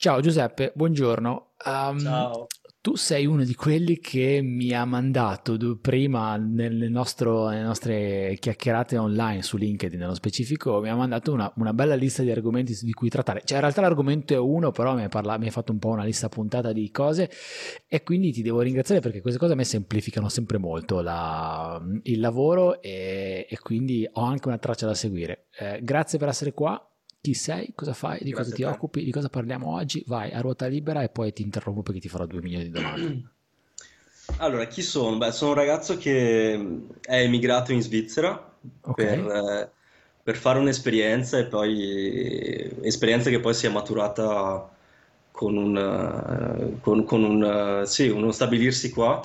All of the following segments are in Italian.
Ciao Giuseppe, buongiorno. Um, Ciao. Tu sei uno di quelli che mi ha mandato prima nelle, nostro, nelle, nostre chiacchierate online su LinkedIn, nello specifico, mi ha mandato una, una, bella lista di argomenti di cui trattare. Cioè, in realtà l'argomento è uno, però mi hai fatto un po' una lista puntata di cose e quindi ti devo ringraziare perché queste cose a me semplificano sempre molto la, il lavoro e, e, quindi ho anche una traccia da seguire. Eh, grazie per essere qua chi sei, cosa fai, di Grazie cosa ti occupi, di cosa parliamo oggi, vai a ruota libera e poi ti interrompo perché ti farò due milioni di domande. Allora, chi sono? Beh, sono un ragazzo che è emigrato in Svizzera okay. per, eh, per, fare un'esperienza e poi esperienza che poi si è maturata con un, eh, con, con un sì, uno stabilirsi qua.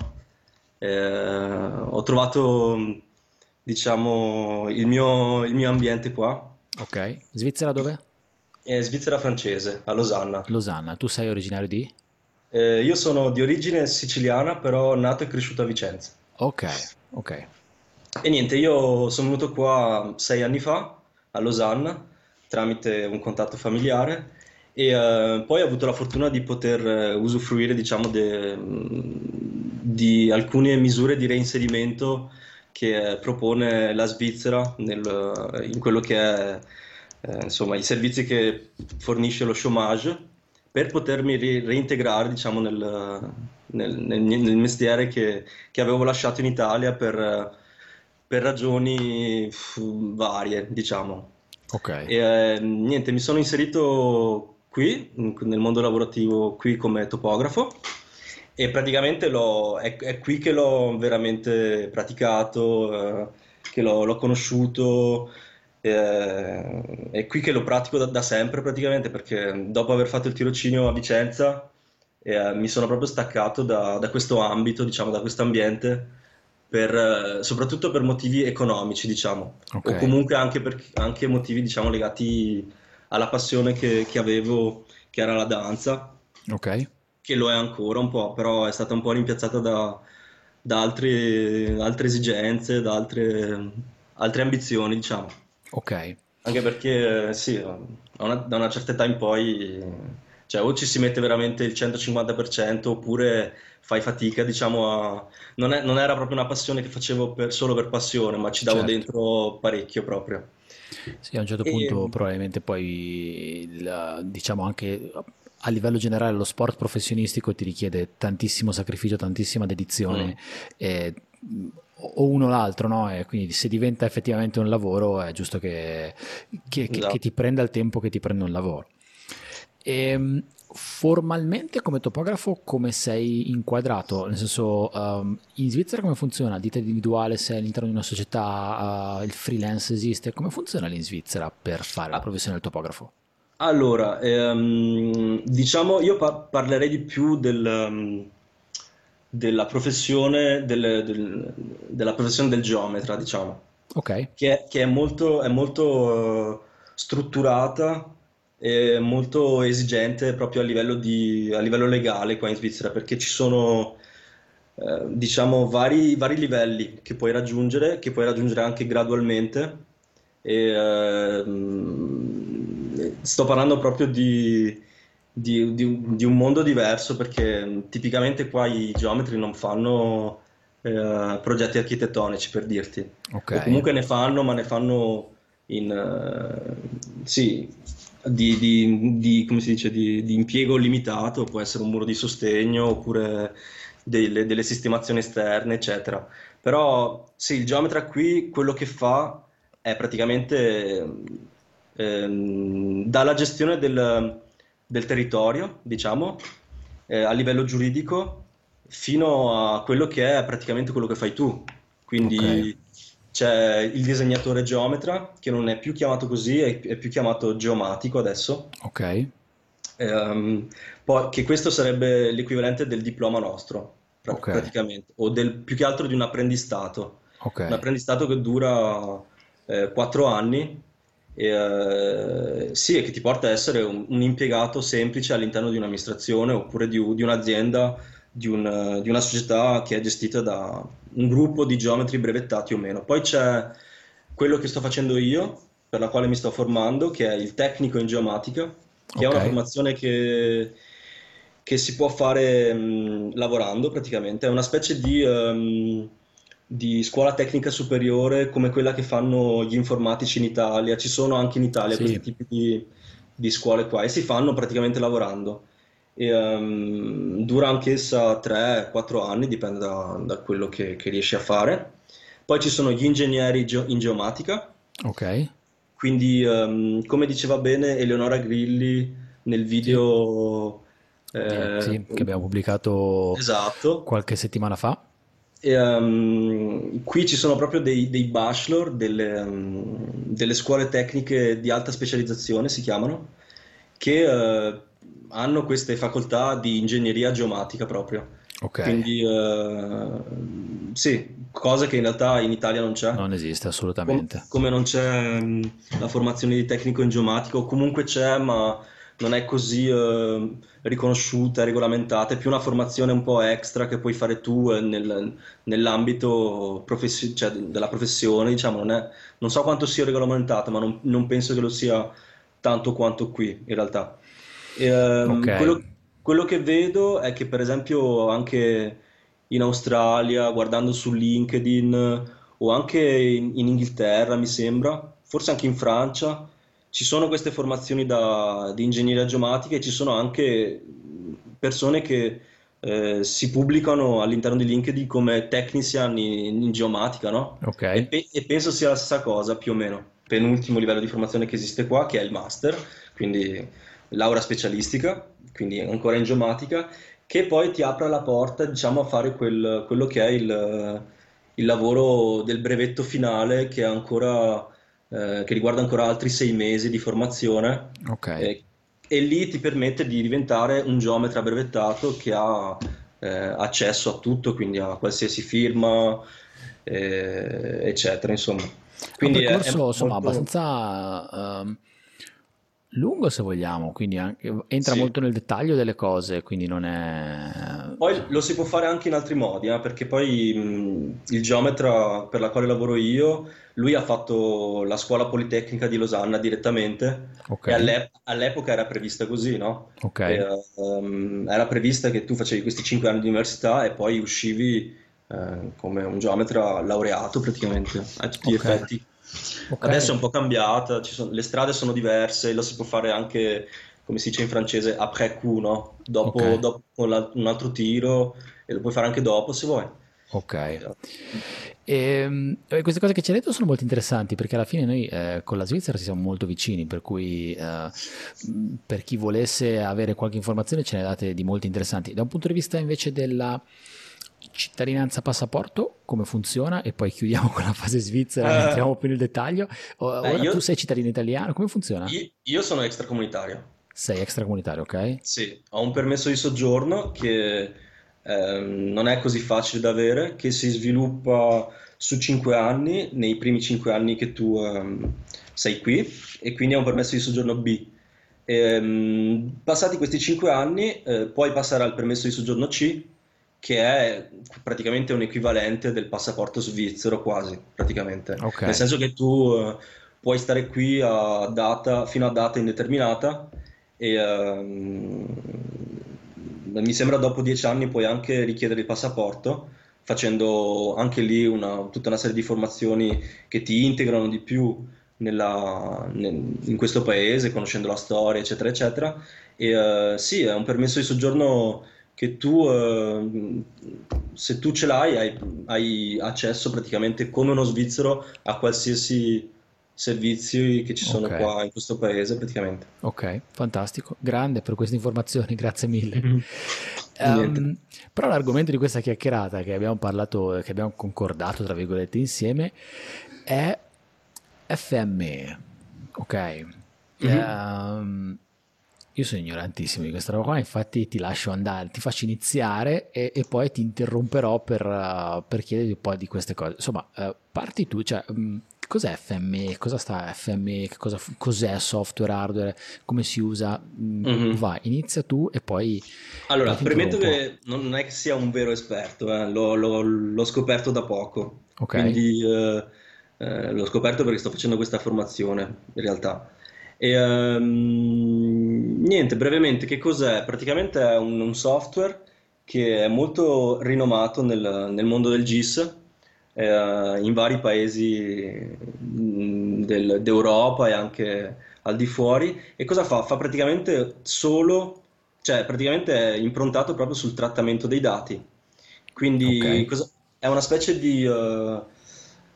Eh, ho trovato, diciamo, il mio, il mio ambiente qua Ok, Svizzera dove? È Svizzera francese, a Losanna. Losanna, tu sei originario di? Eh, io sono di origine siciliana, però nato e cresciuto a Vicenza. Ok, ok. E niente, io sono venuto qua sei anni fa, a Losanna, tramite un contatto familiare e eh, poi ho avuto la fortuna di poter eh, usufruire, diciamo, de, di alcune misure di reinserimento che propone la Svizzera nel, in quello che è eh, insomma, i servizi che fornisce lo chômage per potermi reintegrare diciamo, nel, nel, nel, nel mestiere che, che, avevo lasciato in Italia per, per ragioni varie, diciamo. Ok. E, eh, niente, mi sono inserito qui, nel mondo lavorativo, qui come topografo e praticamente è, è, qui che l'ho veramente praticato, eh, che l'ho, l'ho conosciuto, eh, è qui che lo pratico da, da, sempre praticamente perché dopo aver fatto il tirocinio a Vicenza eh, mi sono proprio staccato da, da questo ambito, diciamo, da questo ambiente. Per, eh, soprattutto per motivi economici, diciamo, okay. o comunque anche, per, anche motivi, diciamo, legati alla passione che, che avevo, che era la danza. Ok che lo è ancora un po', però è stata un po' rimpiazzata da, da altri, altre esigenze, da altre, altre ambizioni, diciamo. Ok. Anche perché, sì, una, da una certa età in poi, cioè, o ci si mette veramente il 150% oppure fai fatica, diciamo, a... Non, è, non era proprio una passione che facevo per, solo per passione, ma ci davo certo. dentro parecchio proprio. Sì, a un certo punto e... probabilmente poi, il, diciamo anche a livello generale lo sport professionistico ti richiede tantissimo sacrificio, tantissima dedizione. Mm. E, o uno o l'altro, no? E quindi se diventa effettivamente un lavoro è giusto che, che, che, che ti prenda il tempo che ti prende un lavoro. E, ehm, formalmente come topografo come sei inquadrato? Nel senso, um, in Svizzera come funziona? Ditta individuale, sei all'interno di una società, uh, il freelance esiste? Come funziona lì in Svizzera per fare la ah. professione del topografo? Allora, ehm, diciamo, io pa- parlerei di più del, um, della professione del, del- della professione del geometra, diciamo, Ok, che, è che è molto, è molto eh, strutturata e molto esigente proprio a livello di- a livello legale qua in Svizzera, perché ci sono, eh, diciamo, vari, vari livelli che puoi raggiungere, che puoi raggiungere anche gradualmente. E, ehm, sto parlando proprio di, di, di, di, un mondo diverso perché tipicamente qua i geometri non fanno eh, progetti architettonici per dirti. Okay. O comunque ne fanno, ma ne fanno in, uh, sì, di, di, come si dice, di, impiego limitato, può essere un muro di sostegno oppure delle, delle sistemazioni esterne, eccetera. Però sì, il geometra qui quello che fa è praticamente ehm, dalla gestione del, del territorio, diciamo, eh, a livello giuridico, fino a quello che è praticamente quello che fai tu. Quindi okay. c'è il disegnatore geometra, che non è più chiamato così, è, è più chiamato geomatico adesso. Ok. Ehm, poi, che questo sarebbe l'equivalente del diploma nostro, pra- okay. praticamente, o del, più che altro di un apprendistato. Okay. Un apprendistato che dura eh, 4 anni e, eh, sì, e che ti porta a essere un, un impiegato semplice all'interno di un'amministrazione oppure di, di un'azienda, di, un, di, una società che è gestita da un gruppo di geometri brevettati o meno. Poi c'è quello che sto facendo io, per la quale mi sto formando, che è il tecnico in geomatica, che okay. è una formazione che, che si può fare mh, lavorando praticamente, è una specie di... Um, di scuola tecnica superiore come quella che fanno gli informatici in Italia. Ci sono anche in Italia sì. questi tipi di, di, scuole qua e si fanno praticamente lavorando. E, um, dura anch'essa 3-4 anni, dipende da, da quello che, che, riesci a fare. Poi ci sono gli ingegneri geo- in geomatica. Ok. Quindi, um, come diceva bene Eleonora Grilli nel video... Sì. Eh, sì, che abbiamo pubblicato esatto. qualche settimana fa e, um, qui ci sono proprio dei, dei bachelor, delle, um, delle, scuole tecniche di alta specializzazione, si chiamano, che uh, hanno queste facoltà di ingegneria geomatica proprio. Ok. Quindi, uh, sì, cosa che in realtà in Italia non c'è. Non esiste assolutamente. Com- come non c'è um, la formazione di tecnico in geomatica, o comunque c'è, ma non è così eh, riconosciuta, regolamentata, è più una formazione un po' extra che puoi fare tu eh, nel, nell'ambito professi- cioè, della professione, diciamo, non, è, non, so quanto sia regolamentata, ma non, non, penso che lo sia tanto quanto qui in realtà. E, ehm, okay. quello, quello che vedo è che per esempio anche in Australia, guardando su LinkedIn o anche in, in Inghilterra, mi sembra, forse anche in Francia, ci sono queste formazioni da, di ingegneria geomatica e ci sono anche persone che eh, si pubblicano all'interno di LinkedIn come technician in, in geomatica, no? Okay. E, pe- e, penso sia la stessa cosa più o meno. Penultimo livello di formazione che esiste qua, che è il master, quindi laurea specialistica, quindi ancora in geomatica, che poi ti apre la porta, diciamo, a fare quel, quello che è il, il lavoro del brevetto finale che è ancora eh, che riguarda ancora altri sei mesi di formazione. Okay. Eh, e lì ti permette di diventare un geometra brevettato che ha eh, accesso a tutto, quindi a qualsiasi firma, eh, eccetera. Insomma. Quindi è un percorso è, è insomma, molto... abbastanza uh, lungo se vogliamo, quindi anche, entra sì. molto nel dettaglio delle cose, quindi non è... Poi lo si può fare anche in altri modi, eh, perché poi mh, il geometra per la quale lavoro io, lui ha fatto la scuola politecnica di Losanna direttamente okay. e all'ep- all'epoca era prevista così, no? Okay. E, um, era prevista che tu facevi questi 5 anni di università e poi uscivi eh, come un geometra laureato praticamente a tutti gli okay. effetti. Okay. Adesso è un po' cambiata, sono, le strade sono diverse, lo si può fare anche, come si dice in francese, après coup, no? Dopo, okay. dopo la, un altro tiro e lo puoi fare anche dopo se vuoi. Ok. E, ehm, queste cose che ci hai detto sono molto interessanti perché alla fine noi eh, con la Svizzera siamo molto vicini, per cui eh, per chi volesse avere qualche informazione ce ne date di molto interessanti. Da un punto di vista invece della cittadinanza passaporto, come funziona? E poi chiudiamo con la fase svizzera, uh, entriamo più nel dettaglio. Ora io, tu sei cittadino italiano, come funziona? Io, io sono extracomunitario. Sei extracomunitario, ok? Sì, ho un permesso di soggiorno che eh, non è così facile da avere, che si sviluppa su 5 anni, nei primi 5 anni che tu um, sei qui, e quindi è un permesso di soggiorno B. E, um, passati questi 5 anni, eh, puoi passare al permesso di soggiorno C, che è praticamente un equivalente del passaporto svizzero quasi, praticamente. Okay. Nel senso che tu uh, puoi stare qui a data, fino a data indeterminata e uh, mi sembra dopo dieci anni puoi anche richiedere il passaporto facendo anche lì una, tutta una serie di formazioni che ti integrano di più nella, nel, in questo paese, conoscendo la storia, eccetera, eccetera. E uh, sì, è un permesso di soggiorno che tu, eh, se tu ce l'hai, hai, hai, accesso praticamente come uno svizzero a qualsiasi servizi che ci sono okay. qua in questo paese praticamente. Ok, fantastico, grande per queste informazioni, grazie mille. um, però l'argomento di questa chiacchierata che abbiamo parlato, che abbiamo concordato tra virgolette insieme è FME, ok? Mm-hmm. Um, io sono ignorantissimo di questa roba qua, infatti ti lascio andare, ti faccio iniziare e, e poi ti interromperò per, uh, per, chiederti un po' di queste cose. Insomma, uh, parti tu, cioè, um, cos'è FME? Cosa sta FME? Cosa, cos'è software, hardware? Come si usa? Mm-hmm. Vai, inizia tu e poi... Allora, premetto che non è che sia un vero esperto, eh? l'ho, l'ho, l'ho, scoperto da poco. Ok. Quindi uh, l'ho scoperto perché sto facendo questa formazione, in realtà. E, um, niente, brevemente, che cos'è? Praticamente è un, un software che è molto rinomato nel, nel mondo del GIS, eh, in vari paesi mm, del, d'Europa e anche al di fuori. E cosa fa? Fa praticamente solo, cioè praticamente è improntato proprio sul trattamento dei dati. Quindi Ok. cosa- è una specie di, eh,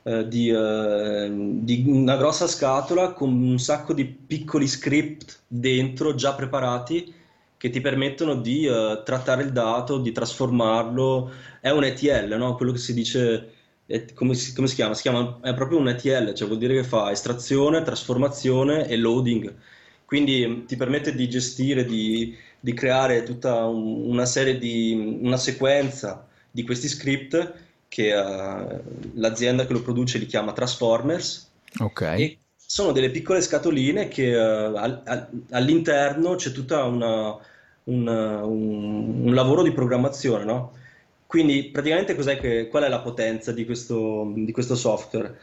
eh, di, eh, di una grossa scatola con un sacco di piccoli script dentro già preparati che ti permettono di eh, trattare il dato, di trasformarlo. È un ETL, no? Quello che si dice, come si, come si chiama? Si chiama, è proprio un ETL, cioè vuol dire che fa estrazione, trasformazione e loading. Quindi mh, ti permette di gestire, di, di creare tutta un- una serie di, una sequenza di questi script che eh, l'azienda che lo produce li chiama Transformers Ok. sono delle piccole scatoline che eh, al- al- all'interno c'è tutta una, un, un- lavoro di programmazione, no? Quindi praticamente cos'è che, qual è la potenza di questo, di questo software?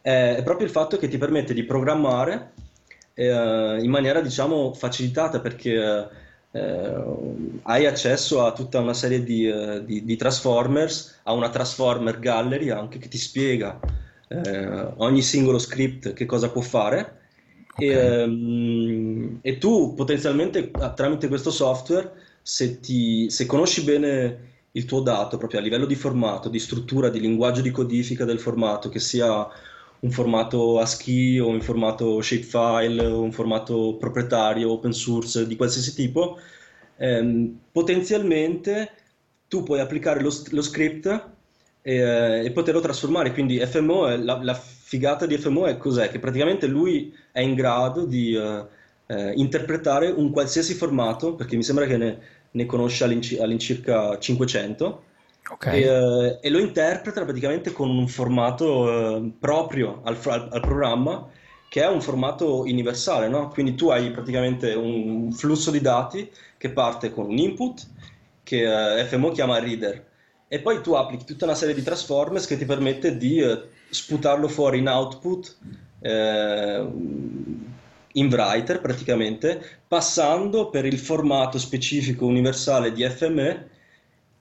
È, è proprio il fatto che ti permette di programmare eh, in maniera, diciamo, facilitata perché eh, hai accesso a tutta una serie di, eh, di- di transformers, a una transformer gallery anche che ti spiega eh, ogni singolo script che cosa può fare e, Ok. ehm, e tu potenzialmente tramite questo software, se, ti- se conosci bene il tuo dato proprio a livello di formato, di struttura, di linguaggio di codifica del formato, che sia un formato ASCII o in formato shapefile o un formato proprietario, open source di qualsiasi tipo, ehm, potenzialmente tu puoi applicare lo, lo script e, eh, e poterlo trasformare. Quindi FMO la, la figata di FMO è cos'è? Che praticamente lui è in grado di eh, eh, interpretare un qualsiasi formato, perché mi sembra che ne, ne conosce all'inci- all'incirca 500, Ok. e, eh, e lo interpreta praticamente con un formato eh, proprio al, fra- al programma, che è un formato universale, no? Quindi tu hai praticamente un flusso di dati che parte con un input, che eh, FMO chiama reader, e poi tu applichi tutta una serie di transformers che ti permette di sputarlo fuori in output eh, in writer praticamente, passando per il formato specifico universale di FME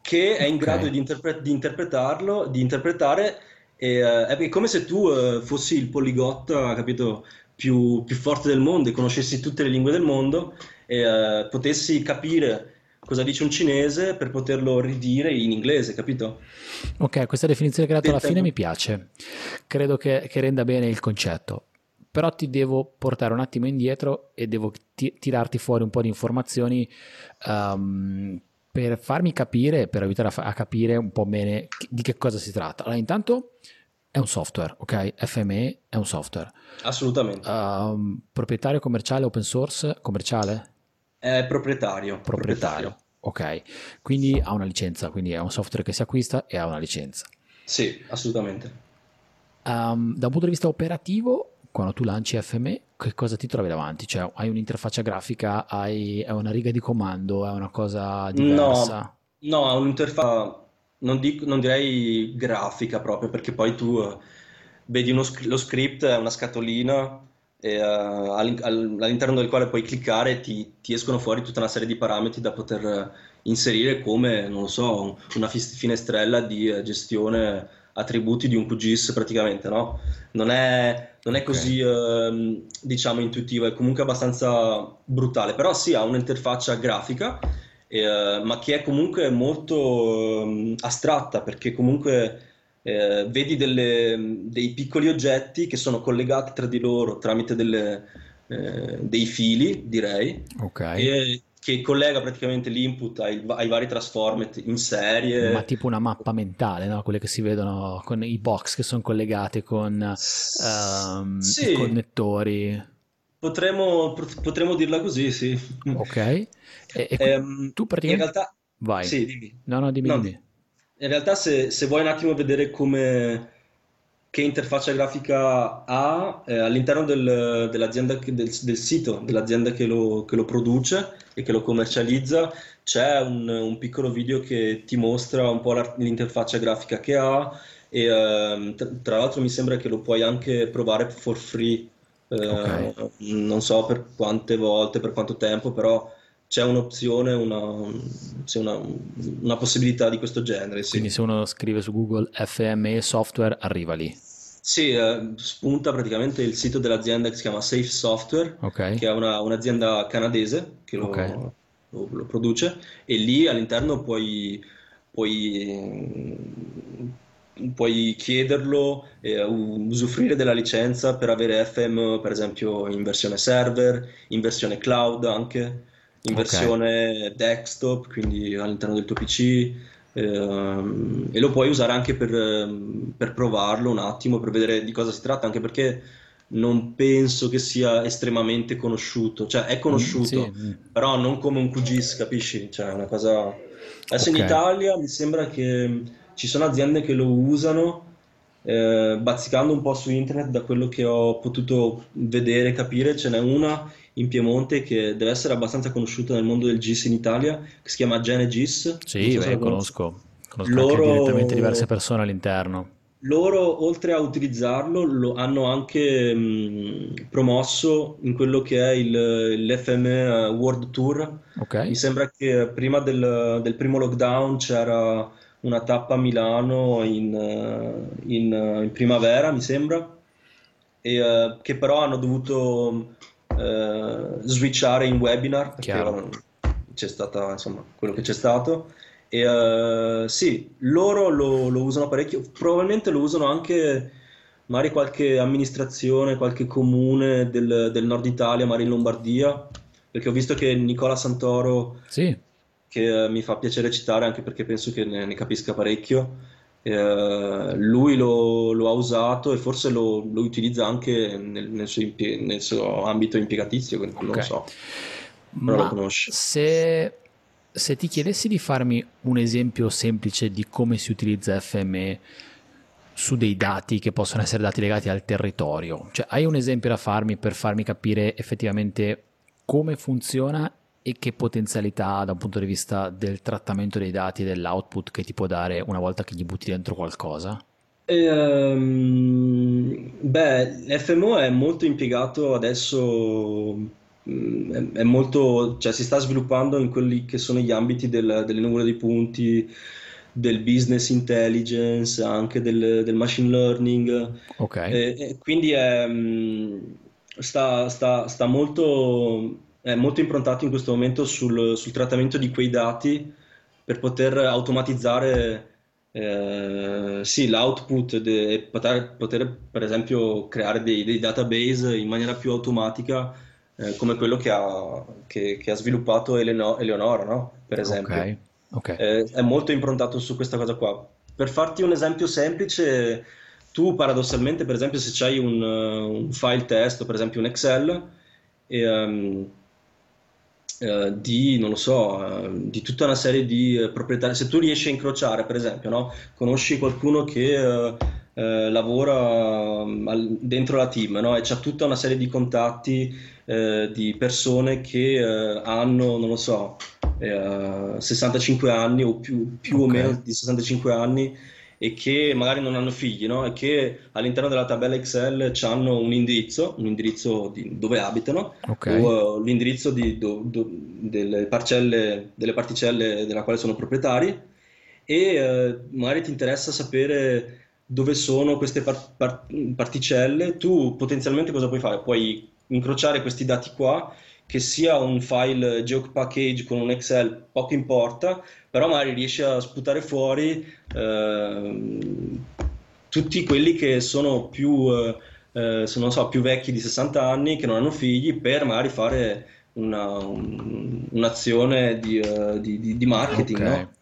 che è in grado di, interpre- di interpretarlo, di interpretare, e, eh, è come se tu eh, fossi il poligotta, capito, più, più forte del mondo e conoscessi tutte le lingue del mondo e eh, potessi capire cosa dice un cinese per poterlo ridire in inglese, capito? Ok, questa definizione che hai dato alla fine mi piace. Credo che, che renda bene il concetto. Però ti devo portare un attimo indietro e devo ti- tirarti fuori un po' di informazioni ehm, per farmi capire, per aiutare a, fa- a capire un po' bene di che cosa si tratta. Allora, intanto è un software, ok? FME è un software. Assolutamente. Ehm, proprietario commerciale, open source, commerciale? È proprietario, Proprietario. Ok, quindi ha una licenza, quindi è un software che si acquista e ha una licenza. Sì, assolutamente. Um, da un punto di vista operativo, quando tu lanci FME, che cosa ti trovi davanti? Cioè, hai un'interfaccia grafica, hai è una riga di comando, è una cosa diversa? No, no, ha un'interfaccia, non, dic- non direi grafica proprio, perché poi tu eh, vedi uno lo script, è una scatolina e, all- all'interno del quale puoi cliccare e ti, ti escono fuori tutta una serie di parametri da poter eh, inserire come, non so, un- una finestrella di gestione attributi di un QGIS praticamente, no? Non è, non è così, ehm, diciamo, intuitivo, è comunque abbastanza brutale, però sì, ha un'interfaccia grafica eh, ma che è comunque molto ehm, astratta perché comunque eh, vedi delle- dei piccoli oggetti che sono collegati tra di loro tramite delle, eh, dei fili, direi, ok. e che collega praticamente l'input ai, ai vari transformer in Ma serie. tipo una mappa mentale, no? Quelle che si vedono con i box che sono collegate con S- ehm, i Sì, connettori, potremmo, potremmo dirla così, sì. ok? E, e Ehm, tu in praticamente... realtà, Vai. sì, dimmi. No, no, dimmi, No, dimmi. in realtà se, se vuoi un attimo vedere come, che interfaccia grafica ha eh, all'interno del- dell'azienda, che- del, del sito dell'azienda che lo, che lo produce e che lo commercializza, c'è un, un piccolo video che ti mostra un po' l'interfaccia grafica che ha e ehm, tra, l'altro mi sembra che lo puoi anche provare for free eh, Ok. non so per quante volte, per quanto tempo, però c'è un'opzione, una, sì, una, una possibilità di questo genere, Quindi sì. se uno scrive su Google FME software, arriva lì. Sì, eh, spunta praticamente il sito dell'azienda che si chiama Safe Software, Ok? che è una- un'azienda canadese che lo, lo- lo produce, e lì all'interno puoi, puoi, puoi chiederlo e usufruire della licenza per avere FM, per esempio, in versione server, in versione cloud anche, in Ok. versione desktop, quindi all'interno del tuo PC. Ehm, e lo puoi usare anche per, ehm, per provarlo un attimo, per vedere di cosa si tratta, anche perché non penso che sia estremamente conosciuto, cioè è Mm, sì, conosciuto, mm, però non come un QGIS, capisci? Cioè è una cosa... Adesso in ok. Italia mi sembra che ci sono aziende che lo usano, eh, bazzicando un po' su internet, da quello che ho potuto vedere e capire, ce n'è una in Piemonte che deve essere abbastanza conosciuta nel mondo del GIS in Italia, che si chiama Genegis, Sì, so beh, conosco. Conosco anche direttamente diverse Loro, persone all'interno. loro, oltre a utilizzarlo, lo hanno anche mh, promosso in quello che è il, l'FM World Tour. Mi Ok? sembra che prima del, del primo lockdown c'era una tappa a Milano in, eh, in, eh, in primavera, mi sembra, e, eh, che però hanno dovuto eh, switchare in webinar perché Chiaro. c'è stata, insomma, quello che c'è stato. E eh, sì, loro lo, lo usano parecchio, probabilmente lo usano anche magari qualche amministrazione, qualche comune del, del nord Italia, magari in Lombardia, perché ho visto che Nicola Santoro, Sì, che eh, mi fa piacere citare anche perché penso che ne, ne capisca parecchio, eh, lui lo, lo ha usato e forse lo, lo utilizza anche nel, nel suo, impie- nel suo ambito impiegatizio, quindi non lo so, però lo Ma conosci. se, se ti chiedessi di farmi un esempio semplice di come si utilizza FME su dei dati che possono essere dati legati al territorio, cioè hai un esempio da farmi per farmi capire effettivamente come funziona e che potenzialità ha da un punto di vista del trattamento dei dati e dell'output che ti può dare una volta che gli butti dentro qualcosa? Ehm, beh, l'FMO è molto impiegato adesso, mm, è, molto, cioè si sta sviluppando in quelli che sono gli ambiti del- delle nuvole dei punti, del business intelligence, anche del, del machine learning. Ok, E, e quindi è, mm, sta, sta- sta molto, è molto improntato in questo momento sul, sul trattamento di quei dati per poter automatizzare eh, sì, l'output de- e poter, poter, per esempio creare dei, dei database in maniera più automatica eh, come quello che ha, che- che ha sviluppato Eleno- Eleonora, no? Per esempio. ok, ok, Eh, è molto improntato su questa cosa qua. Per farti un esempio semplice, tu paradossalmente, per esempio, se c'hai un, un file testo, per esempio un Excel, e, ehm, eh, di, non lo so, eh, di tutta una serie di eh, proprietari. Se tu riesci a incrociare, per esempio, no? Conosci qualcuno che eh, lavora mm, al- dentro la team, no? E c'ha tutta una serie di contatti di persone che hanno, non lo so, eh, 65 anni o più, più o ok, meno di 65 anni e che magari non hanno figli, no? E che all'interno della tabella Excel hanno un indirizzo, un indirizzo di dove abitano ok, o eh, l'indirizzo di- do- do- delle parcelle, delle particelle della quale sono proprietari e eh, magari ti interessa sapere dove sono queste par- par- particelle, tu potenzialmente cosa puoi fare? Puoi incrociare questi dati qua, che sia un file geopackage con un Excel, poco importa, però magari riesci a sputare fuori ehm, tutti quelli che sono più, eh, eh, se non so, più vecchi di 60 anni, che non hanno figli, per magari fare una- un- un'azione di, eh, di- di- di marketing, ok. no?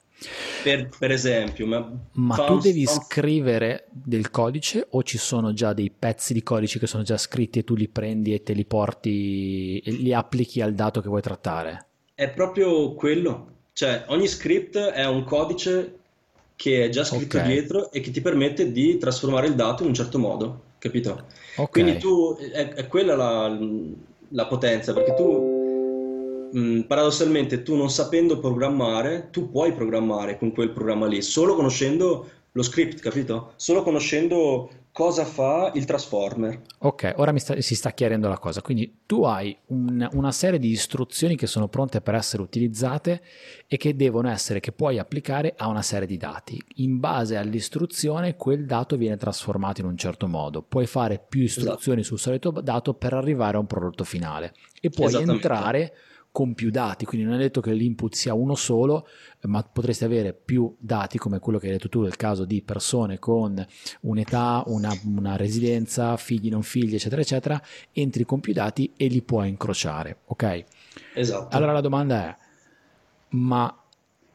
Per, per esempio, ma Ma tu un, devi fa scrivere del codice o ci sono già dei pezzi di codice che sono già scritti e tu li prendi e te li porti e li applichi al dato che vuoi trattare? È proprio quello, cioè ogni script è un codice che è già scritto Ok, dietro e che ti permette di trasformare il dato in un certo modo, capito? Quindi ok, tu, è, è quella la, la potenza, perché tu, mh, paradossalmente, tu non sapendo programmare, tu puoi programmare con quel programma lì, solo conoscendo lo script, capito? Solo conoscendo cosa fa il transformer. Ok, ora sta, si sta chiarendo la cosa. Quindi tu hai un, una serie di istruzioni che sono pronte per essere utilizzate e che devono essere, che puoi applicare a una serie di dati. In base all'istruzione, quel dato viene trasformato in un certo modo. Puoi fare più istruzioni esatto. sul solito dato per arrivare a un prodotto finale e puoi entrare con più dati, quindi non è detto che l'input sia uno solo, ma potresti avere più dati come quello che hai detto tu nel caso di persone con un'età, una, una residenza, figli, non figli, eccetera, eccetera, entri con più dati e li puoi incrociare, ok? Esatto. Allora la domanda è, ma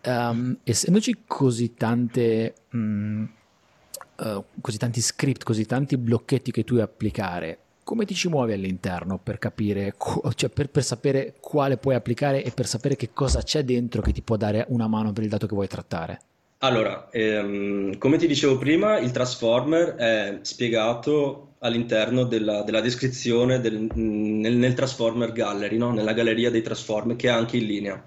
um, essendoci così tante... Um, uh, così tanti script, così tanti blocchetti che tu devi applicare, come ti ci muovi all'interno per capire, cioè per, per, sapere quale puoi applicare e per sapere che cosa c'è dentro che ti può dare una mano per il dato che vuoi trattare? Allora, ehm, come ti dicevo prima, il transformer è spiegato all'interno della, della descrizione del, nel, nel, transformer gallery, no? nella galleria dei transformer che è anche in linea.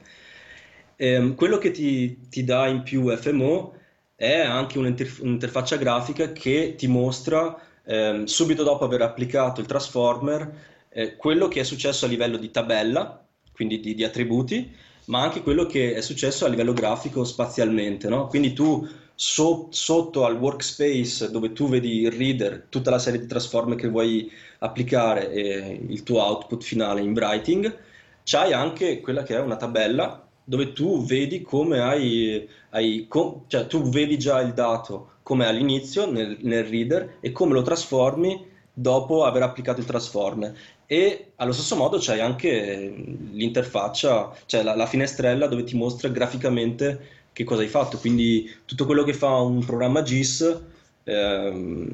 Ehm, quello che ti, ti, dà in più FMO è anche un'interfaccia grafica che ti mostra ehm, subito dopo aver applicato il transformer, eh, quello che è successo a livello di tabella, quindi di, di, attributi, ma anche quello che è successo a livello grafico spazialmente. No? Quindi tu so, sotto al workspace dove tu vedi il reader, tutta la serie di transformer che vuoi applicare e il tuo output finale in writing, c'hai anche quella che è una tabella dove tu vedi come hai, hai com, cioè tu vedi già il dato come all'inizio nel, nel reader e come lo trasformi dopo aver applicato il transformer e allo stesso modo c'hai anche l'interfaccia, cioè la, la, finestrella dove ti mostra graficamente che cosa hai fatto, quindi tutto quello che fa un programma GIS ehm,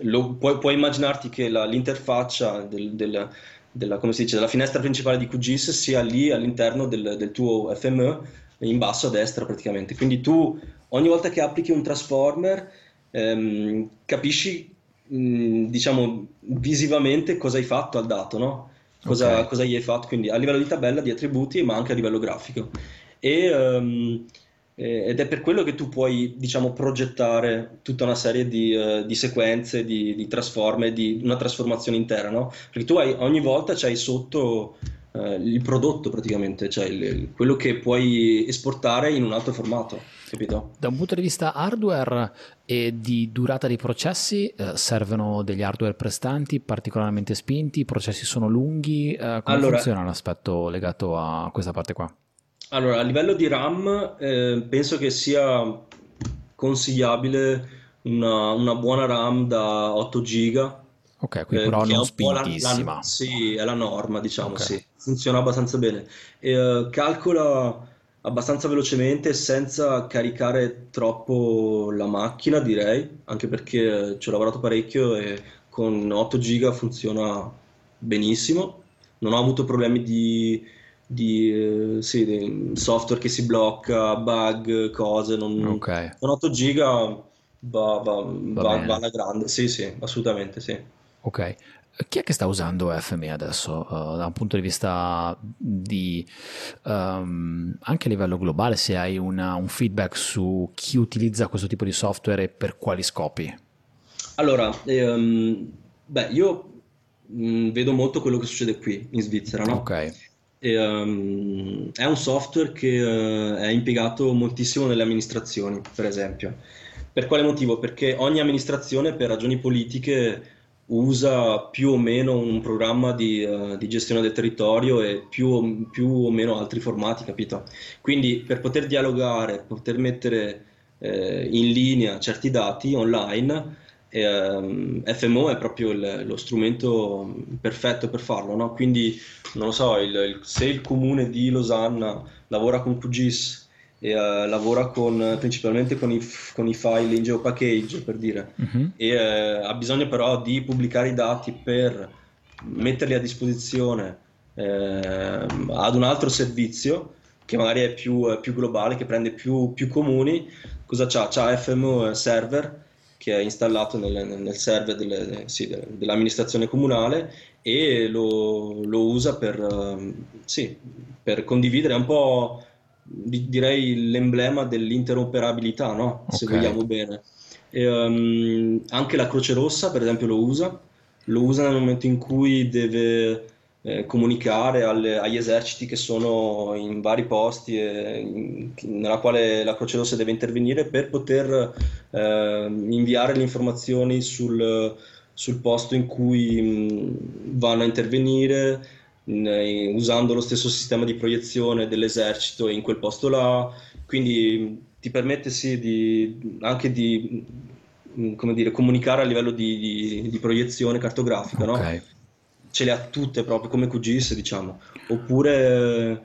lo, puoi, puoi, immaginarti che la, l'interfaccia del, del, della, dice, della, finestra principale di QGIS sia lì all'interno del, del tuo FME in basso a destra praticamente. Quindi tu ogni volta che applichi un transformer ehm, capisci mh, diciamo visivamente cosa hai fatto al dato, no? Cosa, okay. cosa, gli hai fatto, quindi a livello di tabella, di attributi, ma anche a livello grafico. E, um, ed è per quello che tu puoi, diciamo, progettare tutta una serie di, uh, di sequenze, di, di transforme, di una trasformazione intera, no? Perché tu hai, ogni volta c'hai sotto eh, il prodotto praticamente, cioè il, quello che puoi esportare in un altro formato, capito? Da un punto di vista hardware e di durata dei processi, eh, servono degli hardware prestanti, particolarmente spinti, i processi sono lunghi, eh, come allora, funziona l'aspetto legato a questa parte qua? Allora, a livello di RAM eh, penso che sia consigliabile una, una buona RAM da 8 GB Ok, qui eh, però non spintissima. La, la, sì, è la norma, diciamo, okay. sì. Funziona abbastanza bene. E, uh, calcola abbastanza velocemente senza caricare troppo la macchina, direi, anche perché eh, ci ho lavorato parecchio e con 8 giga funziona benissimo. Non ho avuto problemi di, di, eh, sì, di software che si blocca, bug, cose. Non, okay. Con 8 giga va, va, va, va alla grande. Sì, sì, assolutamente sì. Ok. Chi è che sta usando FME adesso uh, da un punto di vista di um, anche a livello globale se hai una, un feedback su chi utilizza questo tipo di software e per quali scopi? Allora, ehm, beh, io mh, mm, vedo molto quello che succede qui in Svizzera, no? Ok. E, um, è un software che uh, è impiegato moltissimo nelle amministrazioni, per esempio. Per quale motivo? Perché ogni amministrazione per ragioni politiche usa più o meno un programma di, uh, di gestione del territorio e più, più, o meno altri formati, capito? Quindi per poter dialogare, poter mettere eh, in linea certi dati online, eh, FMO è proprio il, lo strumento perfetto per farlo, no? Quindi, non lo so, il, il, se il comune di Losanna lavora con QGIS e uh, lavora con, principalmente con i, con i, file in geopackage per dire uh-huh. e uh, ha bisogno però di pubblicare i dati per metterli a disposizione uh, ad un altro servizio che magari è più, più globale, che prende più, più comuni, cosa c'ha? C'ha FMO server che è installato nel, nel server delle, sì, dell'amministrazione comunale e lo, lo usa per, sì, per condividere un po' direi l'emblema dell'interoperabilità, no? se vogliamo bene. E, um, anche la Croce Rossa, per esempio, lo usa. Lo usa nel momento in cui deve eh, comunicare alle, agli eserciti che sono in vari posti e in, nella quale la Croce Rossa deve intervenire per poter eh, inviare le informazioni sul, sul posto in cui mh, vanno a intervenire usando lo stesso sistema di proiezione dell'esercito in quel posto là, quindi ti permette sì di, anche di come dire, comunicare a livello di, di, di proiezione cartografica, okay. no? ce le ha tutte proprio come QGIS diciamo, oppure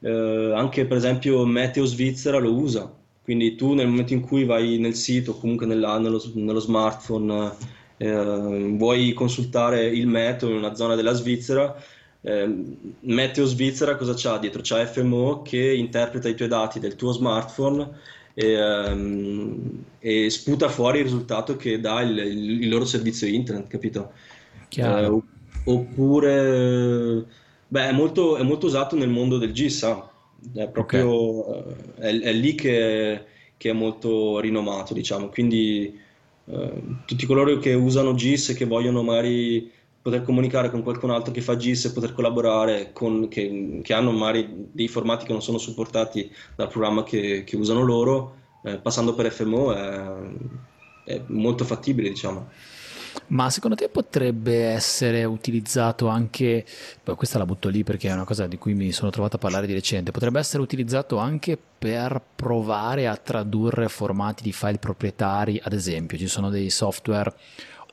eh, anche per esempio Meteo Svizzera lo usa, quindi tu nel momento in cui vai nel sito, comunque nella, nello, nello, smartphone, eh, vuoi consultare il meteo in una zona della Svizzera, eh, Meteo Svizzera cosa c'ha dietro? C'ha FMO che interpreta i tuoi dati del tuo smartphone e, um, e sputa fuori il risultato che dà il, il, il loro servizio internet, capito? Eh, oppure, beh, è molto, è molto, usato nel mondo del GIS, è proprio okay. è, è, lì che, che, è molto rinomato, diciamo. Quindi eh, tutti coloro che usano GIS e che vogliono magari poter comunicare con qualcun altro che fa GIS e poter collaborare con, che, che, hanno magari dei formati che non sono supportati dal programma che, che usano loro, eh, passando per FMO è, è, molto fattibile, diciamo. Ma secondo te potrebbe essere utilizzato anche, beh, questa la butto lì perché è una cosa di cui mi sono trovato a parlare di recente, potrebbe essere utilizzato anche per provare a tradurre formati di file proprietari, ad esempio ci sono dei software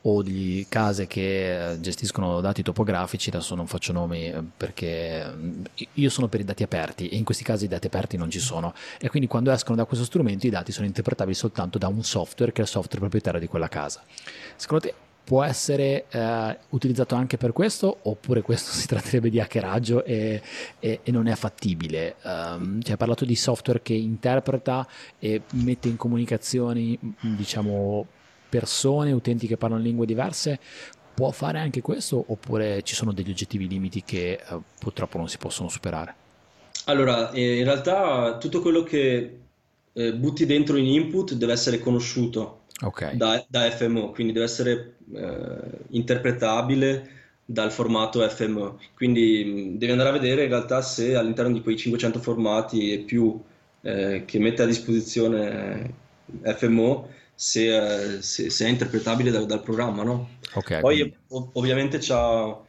o di case che eh, gestiscono dati topografici, adesso non faccio nomi eh, perché mm, io sono per i dati aperti e in questi casi i dati aperti non ci sono e quindi quando escono da questo strumento i dati sono interpretabili soltanto da un software che è il software proprietario di quella casa. Secondo te può essere eh, utilizzato anche per questo oppure questo si tratterebbe di hackeraggio e, e, e non è fattibile? Um, cioè, hai parlato di software che interpreta e mette in comunicazioni diciamo persone, utenti che parlano lingue diverse, può fare anche questo oppure ci sono degli oggettivi limiti che eh, purtroppo non si possono superare? Allora, eh, in realtà tutto quello che eh, butti dentro in input deve essere conosciuto okay. da, da, FMO, quindi deve essere eh, interpretabile dal formato FMO. Quindi devi andare a vedere in realtà se all'interno di quei 500 formati e più eh, che mette a disposizione FMO se, eh, se, se è interpretabile dal, dal programma, no? Okay, Poi quindi... ov- ovviamente c'ha,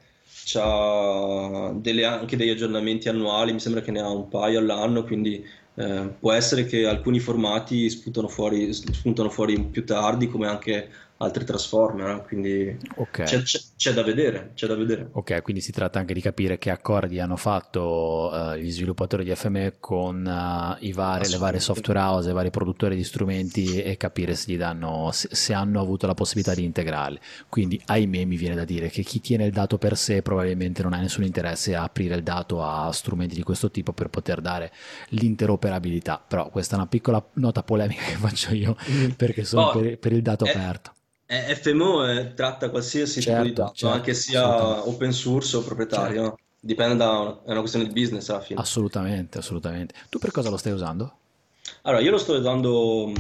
c'ha delle, anche degli aggiornamenti annuali, mi sembra che ne ha un paio all'anno, quindi eh, può essere che alcuni formati spuntano fuori, spuntano fuori più tardi, come anche altri Transformer, quindi okay. c'è, c'è, c'è, da vedere, c'è da vedere. Ok, quindi si tratta anche di capire che accordi hanno fatto uh, gli sviluppatori di FME con uh, i vari, le varie software house, i vari produttori di strumenti e capire se, gli danno, se, se hanno avuto la possibilità di integrarli. Quindi ahimè mi viene da dire che chi tiene il dato per sé probabilmente non ha nessun interesse a aprire il dato a strumenti di questo tipo per poter dare l'interoperabilità, però questa è una piccola nota polemica che faccio io mm. perché sono oh, per, per, il dato è, aperto. FMO è, tratta qualsiasi certo, tipo di dato, certo, anche sia open source o proprietario. Certo. Dipende da è una questione di business alla fine. Assolutamente, assolutamente. Tu per cosa lo stai usando? Allora, io lo sto usando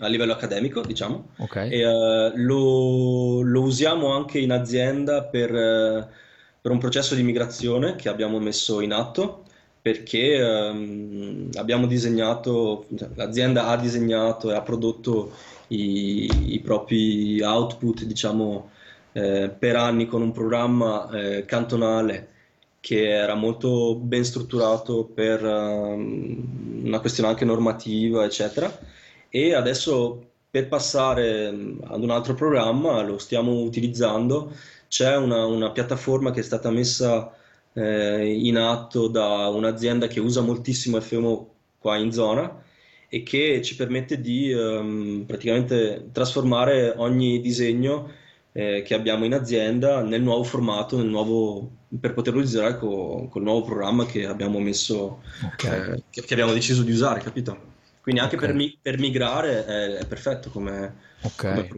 a livello accademico, diciamo, okay. e uh, lo, lo, usiamo anche in azienda per, uh, per, un processo di migrazione che abbiamo messo in atto perché um, abbiamo disegnato, cioè, l'azienda ha disegnato e ha prodotto i, i propri output, diciamo, eh, per anni con un programma eh, cantonale che era molto ben strutturato per um, una questione anche normativa, eccetera. E adesso per passare mm, ad un altro programma lo stiamo utilizzando. C'è una, una piattaforma che è stata messa eh, in atto da un'azienda che usa moltissimo FMO qua in zona e che ci permette di um, praticamente trasformare ogni disegno eh, che abbiamo in azienda nel nuovo formato, nel nuovo, per poterlo utilizzare con il nuovo programma che abbiamo messo, okay. eh, che, che, abbiamo deciso di usare, capito? Quindi anche okay. per, mi, per, migrare è, è, perfetto come, Ok. Come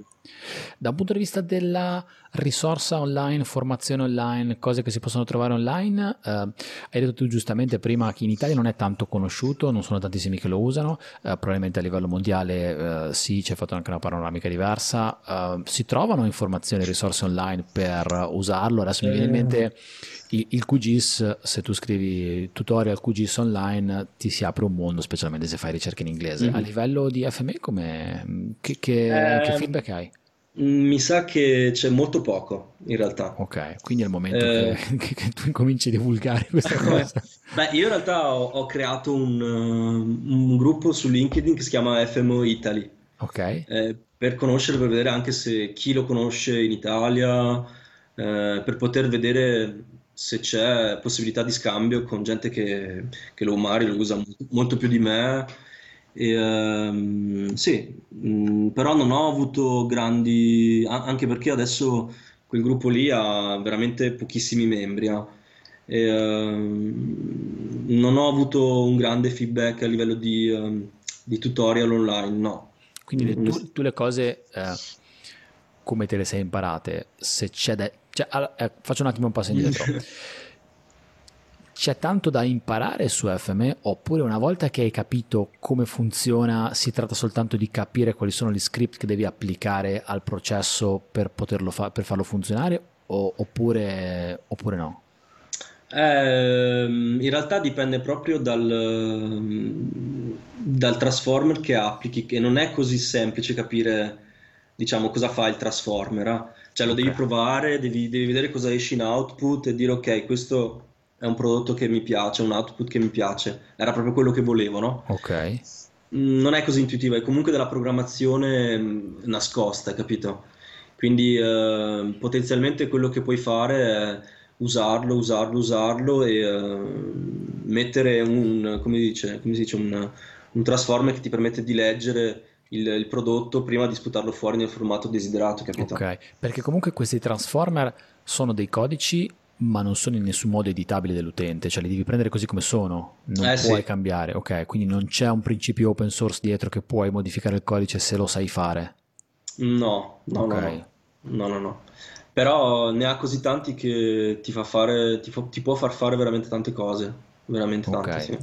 Da un punto di vista della risorsa online, formazione online, cose che si possono trovare online, eh, hai detto tu giustamente prima che in Italia non è tanto conosciuto, non sono tantissimi che lo usano, eh, probabilmente a livello mondiale eh, sì, c'è fatto anche una panoramica diversa, eh, si trovano informazioni e risorse online per usarlo, adesso mi viene in mente eh. il, il QGIS, se tu scrivi tutorial QGIS online ti si apre un mondo, specialmente se fai ricerche in inglese. Mm-hmm. A livello di FME come, che, che, che feedback hai? Mi sa che c'è molto poco in realtà. Ok, quindi è il momento eh, che, che, tu incominci a divulgare questa cosa. Beh, io in realtà ho, ho creato un, uh, un, gruppo su LinkedIn che si chiama FMO Italy. Ok. Eh, per conoscere, per vedere anche se chi lo conosce in Italia, eh, per poter vedere se c'è possibilità di scambio con gente che, che lo magari lo usa molto, molto più di me e, um, sì, mh, mm, però non ho avuto grandi, anche perché adesso quel gruppo lì ha veramente pochissimi membri. Eh. E, um, non ho avuto un grande feedback a livello di, um, di tutorial online, no. Quindi le, tu, tu, le cose eh, come te le sei imparate? Se c'è da... Cioè, eh, faccio un attimo un passo indietro. c'è tanto da imparare su FME oppure una volta che hai capito come funziona si tratta soltanto di capire quali sono gli script che devi applicare al processo per, poterlo fa- per farlo funzionare o- oppure, oppure no? Eh, in realtà dipende proprio dal, dal, transformer che applichi, che non è così semplice capire diciamo, cosa fa il transformer. Eh? Cioè lo okay. devi provare, devi, devi, vedere cosa esce in output e dire ok, questo è un prodotto che mi piace, un output che mi piace. Era proprio quello che volevo, no? Ok. Mm, non è così intuitiva, è comunque della programmazione mm, nascosta, capito? Quindi eh, potenzialmente quello che puoi fare è usarlo, usarlo, usarlo e eh, mettere un, come, dice, come si dice, un, un, transformer che ti permette di leggere il, il, prodotto prima di sputarlo fuori nel formato desiderato, capito? Ok, perché comunque questi transformer sono dei codici ma non sono in nessun modo editabili dall'utente, cioè li devi prendere così come sono, non eh, puoi sì. cambiare, ok? Quindi non c'è un principio open source dietro che puoi modificare il codice se lo sai fare. No, no, okay. no, no, no, no. Però ne ha così tanti che ti, fa fare, ti, fa, ti può far fare veramente tante cose, veramente tante, okay. sì.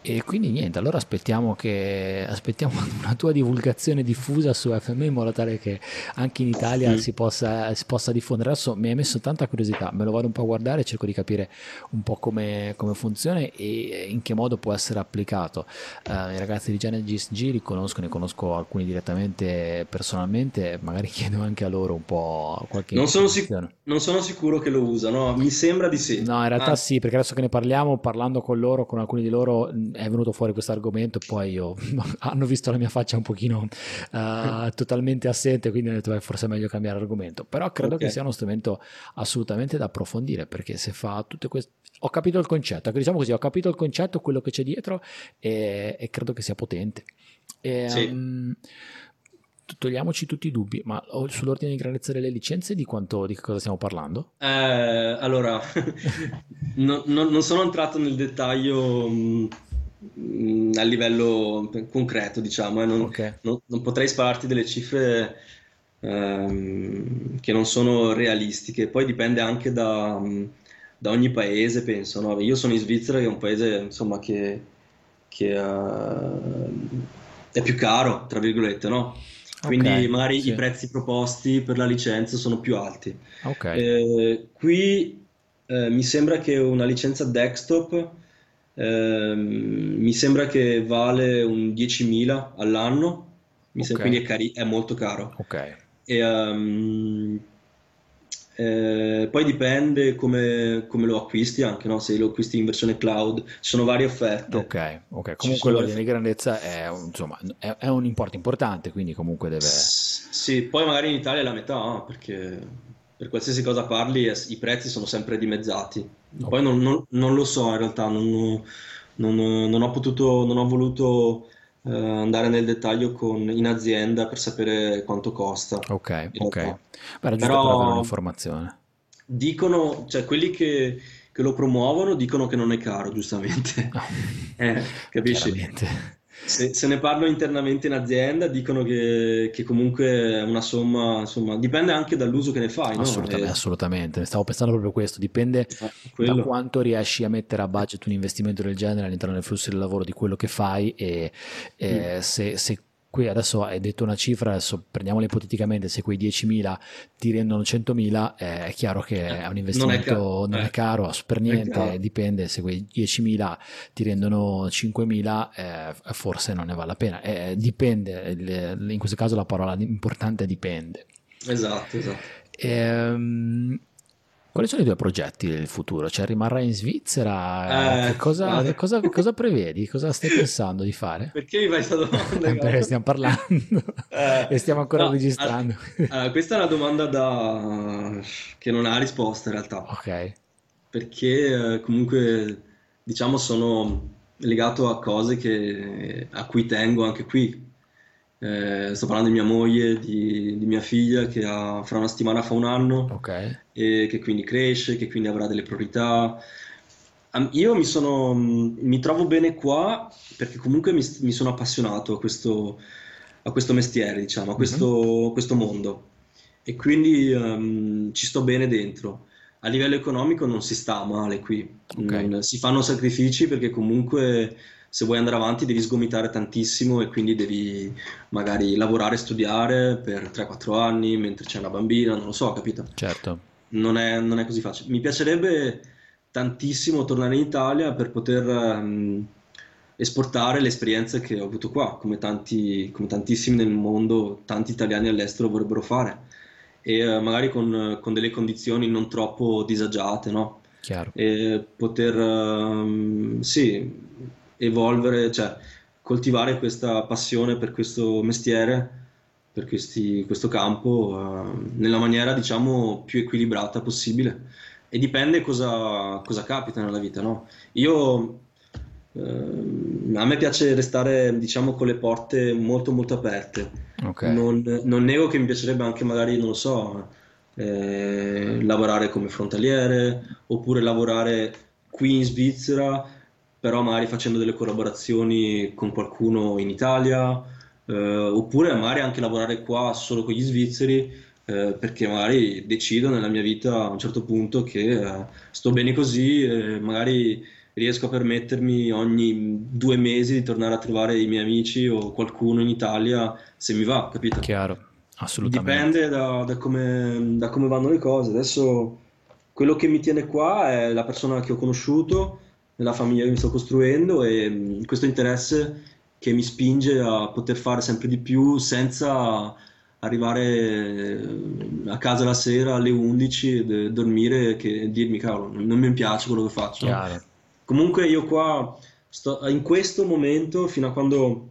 E quindi niente, allora aspettiamo, che, aspettiamo una tua divulgazione diffusa su FM in modo tale che anche in Italia si possa, si, possa, diffondere. Adesso mi hai messo tanta curiosità, me lo vado un po' a guardare, cerco di capire un po' come, come funziona e in che modo può essere applicato. Uh, I ragazzi di Genesis G li conosco, ne conosco alcuni direttamente personalmente, magari chiedo anche a loro un po' qualche non sono, sic- non sono sicuro che lo usano, mi sembra di sì. No, in realtà ah. sì, perché adesso che ne parliamo, parlando con loro, con alcuni di loro è venuto fuori questo argomento, poi io, hanno visto la mia faccia un pochino uh, totalmente assente, quindi ho detto beh, forse è meglio cambiare argomento, però credo okay. che sia uno strumento assolutamente da approfondire perché se fa tutte queste... Ho capito il concetto, ecco, diciamo così, ho capito il concetto, quello che c'è dietro e, e credo che sia potente. E, sì. um, togliamoci tutti i dubbi, ma sull'ordine di grandezza delle licenze di, quanto, di cosa stiamo parlando? Eh, allora, no, no, non sono entrato nel dettaglio mh, Mm, a livello concreto, diciamo, eh, non, okay. non, non, potrei spararti delle cifre ehm, che non sono realistiche. Poi dipende anche da, da ogni paese, penso. No? Io sono in Svizzera, che è un paese insomma, che, che uh, è più caro, tra virgolette, no? Quindi okay, magari sì. i prezzi proposti per la licenza sono più alti. Okay. Eh, qui eh, mi sembra che una licenza desktop Ehm, mi sembra che vale un 10.000 all'anno, mi okay. sembra, quindi è, cari- è, molto caro. Ok. E, um, eh, poi dipende come, come, lo acquisti anche, no? se lo acquisti in versione cloud, ci sono varie offerte. Ok, ok. Comunque l'ordine di grandezza è, insomma, è, è, un importo importante, quindi comunque deve... Sì, poi magari in Italia è la metà, perché per qualsiasi cosa parli i prezzi sono sempre dimezzati. Poi non, non, non, lo so in realtà, non, non ho, potuto, non ho voluto eh, andare nel dettaglio con, in azienda per sapere quanto costa. Ok, ok. Beh, Però per avere un'informazione. Dicono, cioè quelli che, che, lo promuovono dicono che non è caro, giustamente. No. eh, capisci? Se, se, ne parlo internamente in azienda, dicono che, che, comunque è una somma, insomma, dipende anche dall'uso che ne fai. No? Assolutamente, e... assolutamente, stavo pensando proprio questo, dipende eh, da quanto riesci a mettere a budget un investimento del genere all'interno del flusso del lavoro di quello che fai e, e mm. se, se qui adesso hai detto una cifra, adesso prendiamola ipoteticamente, se quei 10.000 ti rendono 100.000 eh, è chiaro che è un investimento, non è caro, non è eh. caro per niente, dipende, se quei 10.000 ti rendono 5.000 eh, forse non ne vale la pena, eh, dipende, in questo caso la parola importante è dipende. Esatto, esatto. Ehm, quali sono i tuoi progetti del futuro? Cioè, rimarrai in Svizzera? Eh, cosa, eh. cosa, cosa, prevedi? Cosa stai pensando di fare? Perché mi fai questa domanda? Perché stiamo parlando eh, e stiamo ancora no, registrando. Allora, questa è una domanda da... che non ha risposta in realtà. Ok. Perché eh, comunque, diciamo, sono legato a cose che, a cui tengo anche qui. Eh, sto parlando di mia moglie, di, di mia figlia che ha, fra una settimana fa un anno okay. e che quindi cresce, che quindi avrà delle priorità. Io mi, sono, mi trovo bene qua perché comunque mi, mi sono appassionato a questo, a questo, mestiere, diciamo, a questo, mm-hmm. questo mondo e quindi um, ci sto bene dentro. A livello economico non si sta male qui, okay. non, si fanno sacrifici perché comunque se vuoi andare avanti devi sgomitare tantissimo e quindi devi magari lavorare e studiare per 3-4 anni mentre c'è una bambina, non lo so, capito? Certo. Non è, non è così facile. Mi piacerebbe tantissimo tornare in Italia per poter um, esportare le esperienze che ho avuto qua, come, tanti, come tantissimi nel mondo, tanti italiani all'estero vorrebbero fare e uh, magari con, con, delle condizioni non troppo disagiate, no? Chiaro. E poter, uh, sì, evolvere, cioè coltivare questa passione per questo mestiere, per questi, questo campo, eh, nella maniera diciamo più equilibrata possibile. E dipende cosa, cosa capita nella vita, no? Io Uh, a me piace restare diciamo con le porte molto molto aperte okay. non, non, nego che mi piacerebbe anche magari non lo so eh, lavorare come frontaliere oppure lavorare qui in Svizzera però magari facendo delle collaborazioni con qualcuno in Italia, eh, oppure magari anche lavorare qua solo con gli svizzeri, eh, perché magari decido nella mia vita a un certo punto che eh, sto bene così, e magari riesco a permettermi ogni due mesi di tornare a trovare i miei amici o qualcuno in Italia se mi va, capito? Chiaro, assolutamente. Dipende da, da, come, da come vanno le cose. Adesso quello che mi tiene qua è la persona che ho conosciuto nella famiglia che mi sto costruendo e mm, questo interesse che mi spinge a poter fare sempre di più senza arrivare eh, a casa la sera alle 11 e dormire e dirmi cavolo non mi piace quello che faccio Chiaro. comunque io qua sto, in questo momento fino a quando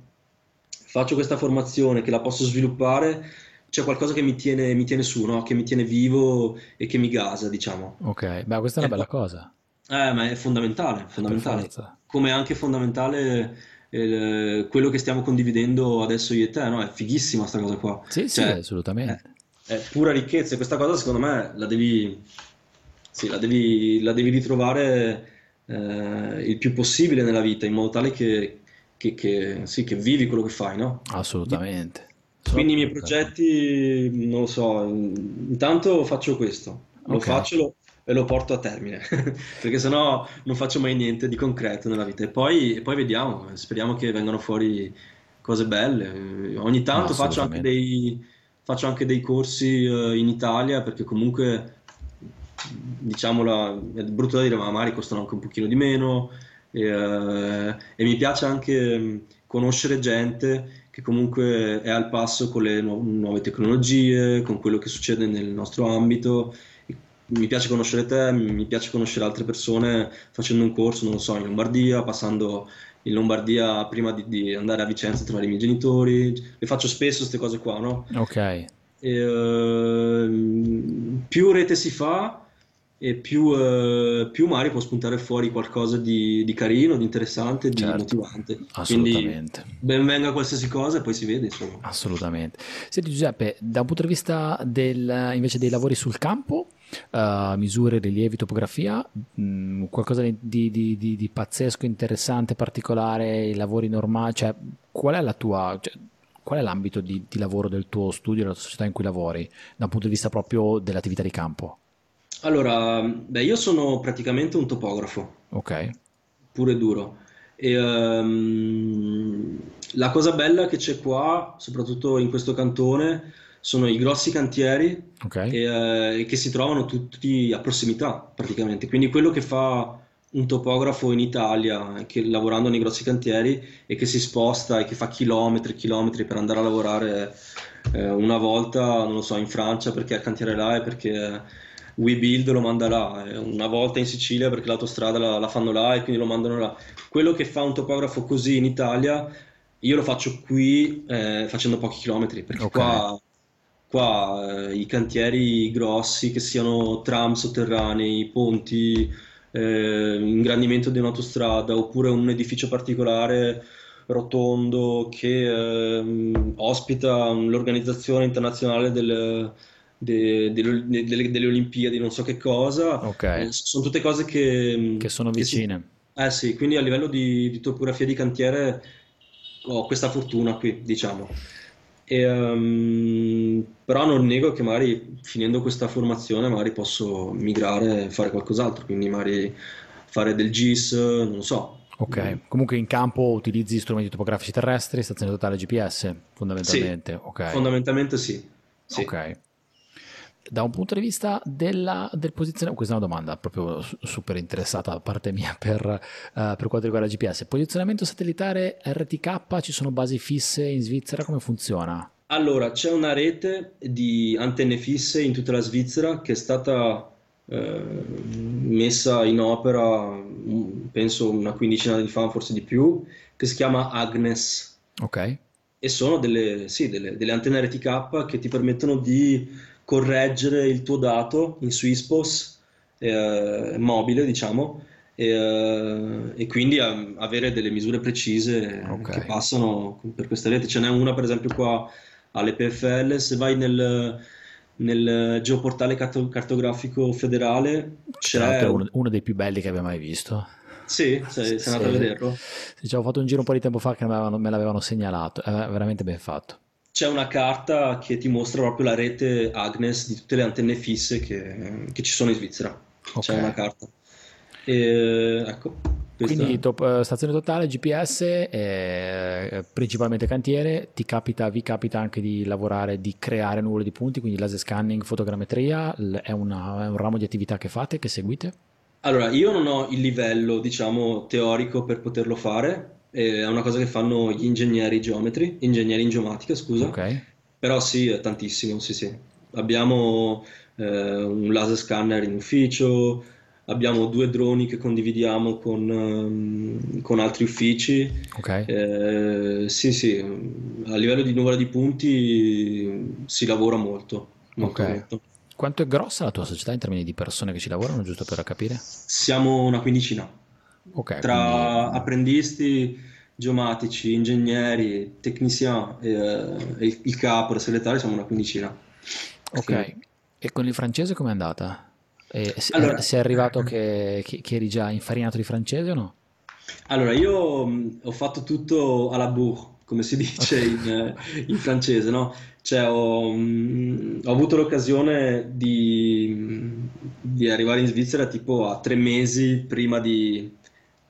faccio questa formazione che la posso sviluppare c'è qualcosa che mi tiene, mi tiene su, no? che mi tiene vivo e che mi gasa diciamo ok beh questa è una e bella poi, cosa eh, ma è fondamentale, fondamentale. Come anche fondamentale eh, quello che stiamo condividendo adesso io e te, no? È fighissima questa cosa qua. Sì, cioè, sì, assolutamente. È, è, pura ricchezza e questa cosa secondo me la devi, sì, la devi, la devi ritrovare eh, il più possibile nella vita, in modo tale che, che, che, sì, che vivi quello che fai, no? Assolutamente. Quindi i miei progetti, non lo so, intanto faccio questo, lo okay. faccio, lo, e lo porto a termine, perché sennò non faccio mai niente di concreto nella vita. E poi, e poi vediamo, speriamo che vengano fuori cose belle. Ogni tanto faccio anche, dei, faccio anche dei corsi uh, in Italia, perché comunque, diciamola, è brutto da dire, ma magari costano anche un pochino di meno. E, uh, e mi piace anche mm, conoscere gente che comunque è al passo con le nu- nuove tecnologie, con quello che succede nel nostro ambito mi piace conoscere te, mi piace conoscere altre persone facendo un corso, non lo so, in Lombardia, passando in Lombardia prima di, di andare a Vicenza a trovare i miei genitori. Le faccio spesso queste cose qua, no? Ok. E, uh, più rete si fa e più, uh, più magari può spuntare fuori qualcosa di, di carino, di interessante, di certo, motivante. Assolutamente. Quindi ben venga qualsiasi cosa e poi si vede. Insomma. Assolutamente. Senti Giuseppe, da un punto di vista del, invece dei lavori sul campo, uh, misure, rilievi, topografia, mh, mm, qualcosa di, di, di, di, pazzesco, interessante, particolare, i lavori normali, cioè qual è la tua... Cioè, qual è l'ambito di, di, lavoro del tuo studio, della società in cui lavori, da un punto di vista proprio dell'attività di campo? Allora, beh, io sono praticamente un topografo. Ok. Puro e duro. E, um, la cosa bella che c'è qua, soprattutto in questo cantone, sono i grossi cantieri okay. e, eh, che si trovano tutti a prossimità praticamente. Quindi quello che fa un topografo in Italia che, lavorando nei grossi cantieri e che si sposta e che fa chilometri e chilometri per andare a lavorare eh, una volta, non lo so, in Francia perché il cantiere là e perché WeBuild lo manda là, una volta in Sicilia perché l'autostrada la, la, fanno là e quindi lo mandano là. Quello che fa un topografo così in Italia, io lo faccio qui eh, facendo pochi chilometri, perché okay. qua, qua eh, i cantieri grossi, che siano tram sotterranei, ponti, eh, ingrandimento di un'autostrada oppure un edificio particolare rotondo che ehm, ospita l'organizzazione internazionale del de, de, de, delle, delle, Olimpiadi, non so che cosa. Okay. Eh, sono tutte cose che, che sono vicine. Che si, eh sì, quindi a livello di, di, topografia di cantiere ho questa fortuna qui, diciamo. E, um, però non nego che magari finendo questa formazione magari posso migrare e fare qualcos'altro, quindi magari fare del GIS, non so. Ok, comunque in campo utilizzi strumenti topografici terrestri, stazione totale GPS, fondamentalmente. Sì, okay. fondamentalmente sì. sì. Ok da un punto di vista della, del posizionamento, questa è una domanda proprio super interessata da parte mia per, uh, per quanto riguarda il GPS. Posizionamento satellitare RTK, ci sono basi fisse in Svizzera, come funziona? Allora, c'è una rete di antenne fisse in tutta la Svizzera che è stata eh, messa in opera, mm, penso una quindicina di fa, forse di più, che si chiama Agnes. Ok. E sono delle, sì, delle, delle antenne RTK che ti permettono di correggere il tuo dato in Swisspos eh, mobile, diciamo, e, eh, e quindi a, avere delle misure precise okay. che passano per questa rete. Ce n'è una, per esempio, qua alle PFL. Se vai nel, nel geoportale cartografico federale, c'è uno, uno dei più belli che abbia mai visto. Sì, sei, sei andato a vederlo? Sì, cioè, ho fatto un giro un po' di tempo fa che me l'avevano segnalato, è veramente ben fatto c'è una carta che ti mostra proprio la rete Agnes di tutte le antenne fisse che, che ci sono in Svizzera. Okay. C'è una carta. E, ecco, Quindi top, uh, stazione totale, GPS, eh, principalmente cantiere, ti capita, vi capita anche di lavorare, di creare nuvole di punti, quindi laser scanning, fotogrammetria, è, una, è un ramo di attività che fate, che seguite? Allora, io non ho il livello, diciamo, teorico per poterlo fare, è una cosa che fanno gli ingegneri geometri, ingegneri in geomatica, scusa. Okay. Però sì, è tantissimo, sì, sì. Abbiamo eh, un laser scanner in ufficio, abbiamo due droni che condividiamo con, um, con altri uffici. Okay. Eh, sì, sì, a livello di numero di punti si lavora molto. molto, okay. molto. Quanto è grossa la tua società in termini di persone che ci lavorano, giusto per capire? Siamo una quindicina. Okay, tra quindi... apprendisti, geomatici, ingegneri, tecnician e, e il, il, capo, il segretario, siamo una quindicina. Ok, sì. e con il francese com'è andata? E allora, sei arrivato che, che, che, eri già infarinato di francese o no? Allora, io mh, ho fatto tutto alla bourre, come si dice in, in francese, no? Cioè, ho, mh, ho avuto l'occasione di, di, arrivare in Svizzera tipo a tre mesi prima di,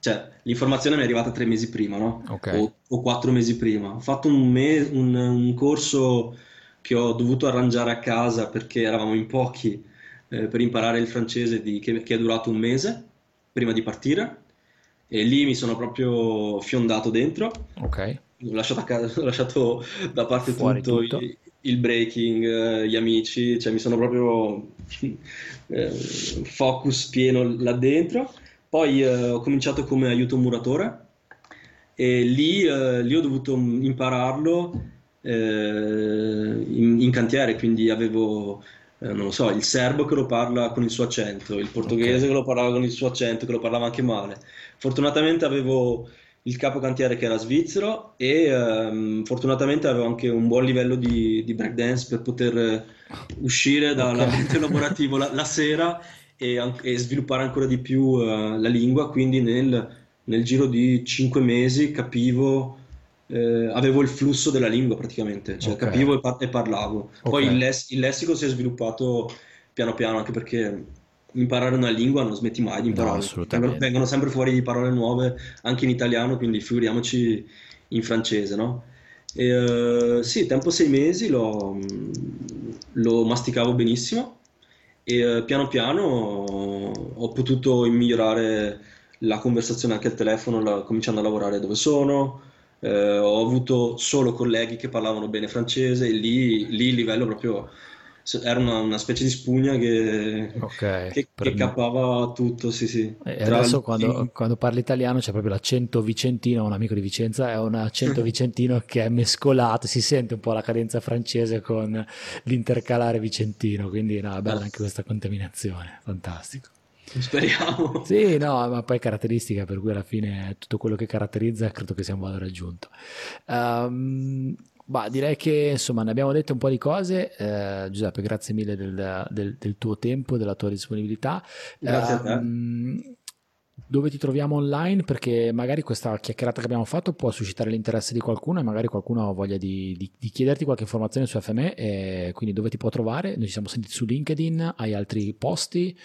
cioè, l'informazione mi è arrivata tre mesi prima, no? Okay. O, o, quattro mesi prima. Ho fatto un, me- un, un, corso che ho dovuto arrangiare a casa perché eravamo in pochi eh, per imparare il francese di, che, che, è durato un mese prima di partire. E lì mi sono proprio fiondato dentro. Ok. Ho lasciato, casa, ho lasciato da parte Fuori tutto, tutto. Il, il, breaking, eh, gli amici, cioè mi sono proprio eh, focus pieno là dentro poi eh, ho cominciato come aiuto muratore e lì, eh, lì ho dovuto impararlo eh, in, in, cantiere, quindi avevo, eh, non lo so, il serbo che lo parla con il suo accento, il portoghese okay. che lo parlava con il suo accento, che lo parlava anche male. Fortunatamente avevo il capo cantiere che era svizzero e ehm, fortunatamente avevo anche un buon livello di, di breakdance per poter uscire dall'ambiente okay. lavorativo la, la sera e, e, sviluppare ancora di più uh, la lingua, quindi nel, nel, giro di cinque mesi capivo, eh, avevo il flusso della lingua praticamente, cioè okay. capivo e, par- e parlavo. Okay. Poi il, less- il lessico si è sviluppato piano piano, anche perché imparare una lingua non smetti mai di imparare. No, vengono, vengono, sempre fuori parole nuove anche in italiano, quindi figuriamoci in francese, no? E, uh, sì, tempo sei mesi lo, lo masticavo benissimo e uh, piano piano ho potuto migliorare la conversazione anche al telefono, la, cominciando a lavorare dove sono. Uh, ho avuto solo colleghi che parlavano bene francese e lì, lì il livello proprio era una, una, specie di spugna che, okay, che, che cappava tutto, sì, sì. E adesso quando, quando, parli italiano c'è proprio l'accento vicentino, un amico di Vicenza è un accento vicentino che è mescolato, si sente un po' la cadenza francese con l'intercalare vicentino, quindi no, è bella anche questa contaminazione, fantastico. Speriamo. Sì, no, ma poi caratteristica per cui alla fine tutto quello che caratterizza credo che sia un valore aggiunto. Um, Bah, direi che insomma ne abbiamo detto un po' di cose. Eh, Giuseppe, grazie mille del, del, del, tuo tempo, della tua disponibilità. Grazie uh, a te. Ehm, dove ti troviamo online? Perché magari questa chiacchierata che abbiamo fatto può suscitare l'interesse di qualcuno e magari qualcuno ha voglia di, di, di chiederti qualche informazione su FME. E quindi dove ti può trovare? Noi ci siamo sentiti su LinkedIn, hai altri posti?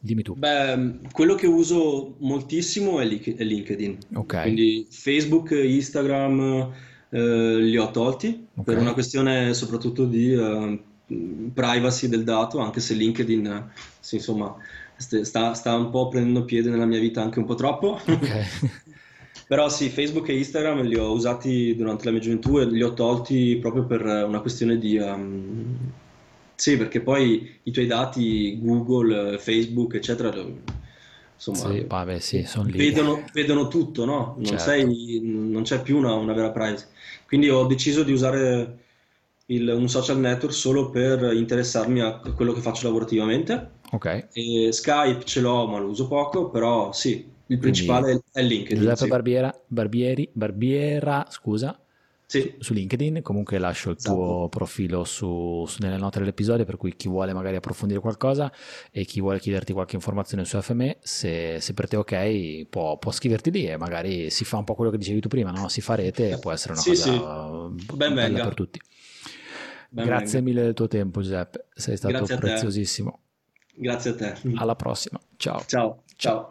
Dimmi tu. Beh, quello che uso moltissimo è LinkedIn. Ok. Quindi Facebook, Instagram eh, li ho tolti okay. per una questione soprattutto di uh, privacy del dato, anche se LinkedIn sì, insomma, sta, sta, un po' prendendo piede nella mia vita anche un po' troppo. Okay. Però sì, Facebook e Instagram li ho usati durante la mia gioventù e li ho tolti proprio per una questione di... Um, sì, perché poi i tuoi dati, Google, Facebook, eccetera, insomma, sì, vabbè, sì, vedono, vedono, tutto, no? Non, certo. sei, non c'è più una, una, vera privacy. Quindi ho deciso di usare il, un social network solo per interessarmi a quello che faccio lavorativamente. Ok. E Skype ce l'ho, ma lo uso poco, però sì, il principale Quindi, è LinkedIn. Giuseppe sì. Barbiera, Barbieri, Barbiera, scusa, sì. su LinkedIn. Comunque lascio il esatto. tuo profilo su, su, nelle note dell'episodio, per cui chi vuole magari approfondire qualcosa e chi vuole chiederti qualche informazione su FME, se, se per te ok, può, può, scriverti lì e magari si fa un po' quello che dicevi tu prima, no? si fa rete e può essere una sì, cosa sì. bella venga. per tutti. Ben Grazie venga. mille del tuo tempo Giuseppe, sei stato Grazie preziosissimo. Grazie a te. Alla prossima. Ciao. Ciao. Ciao.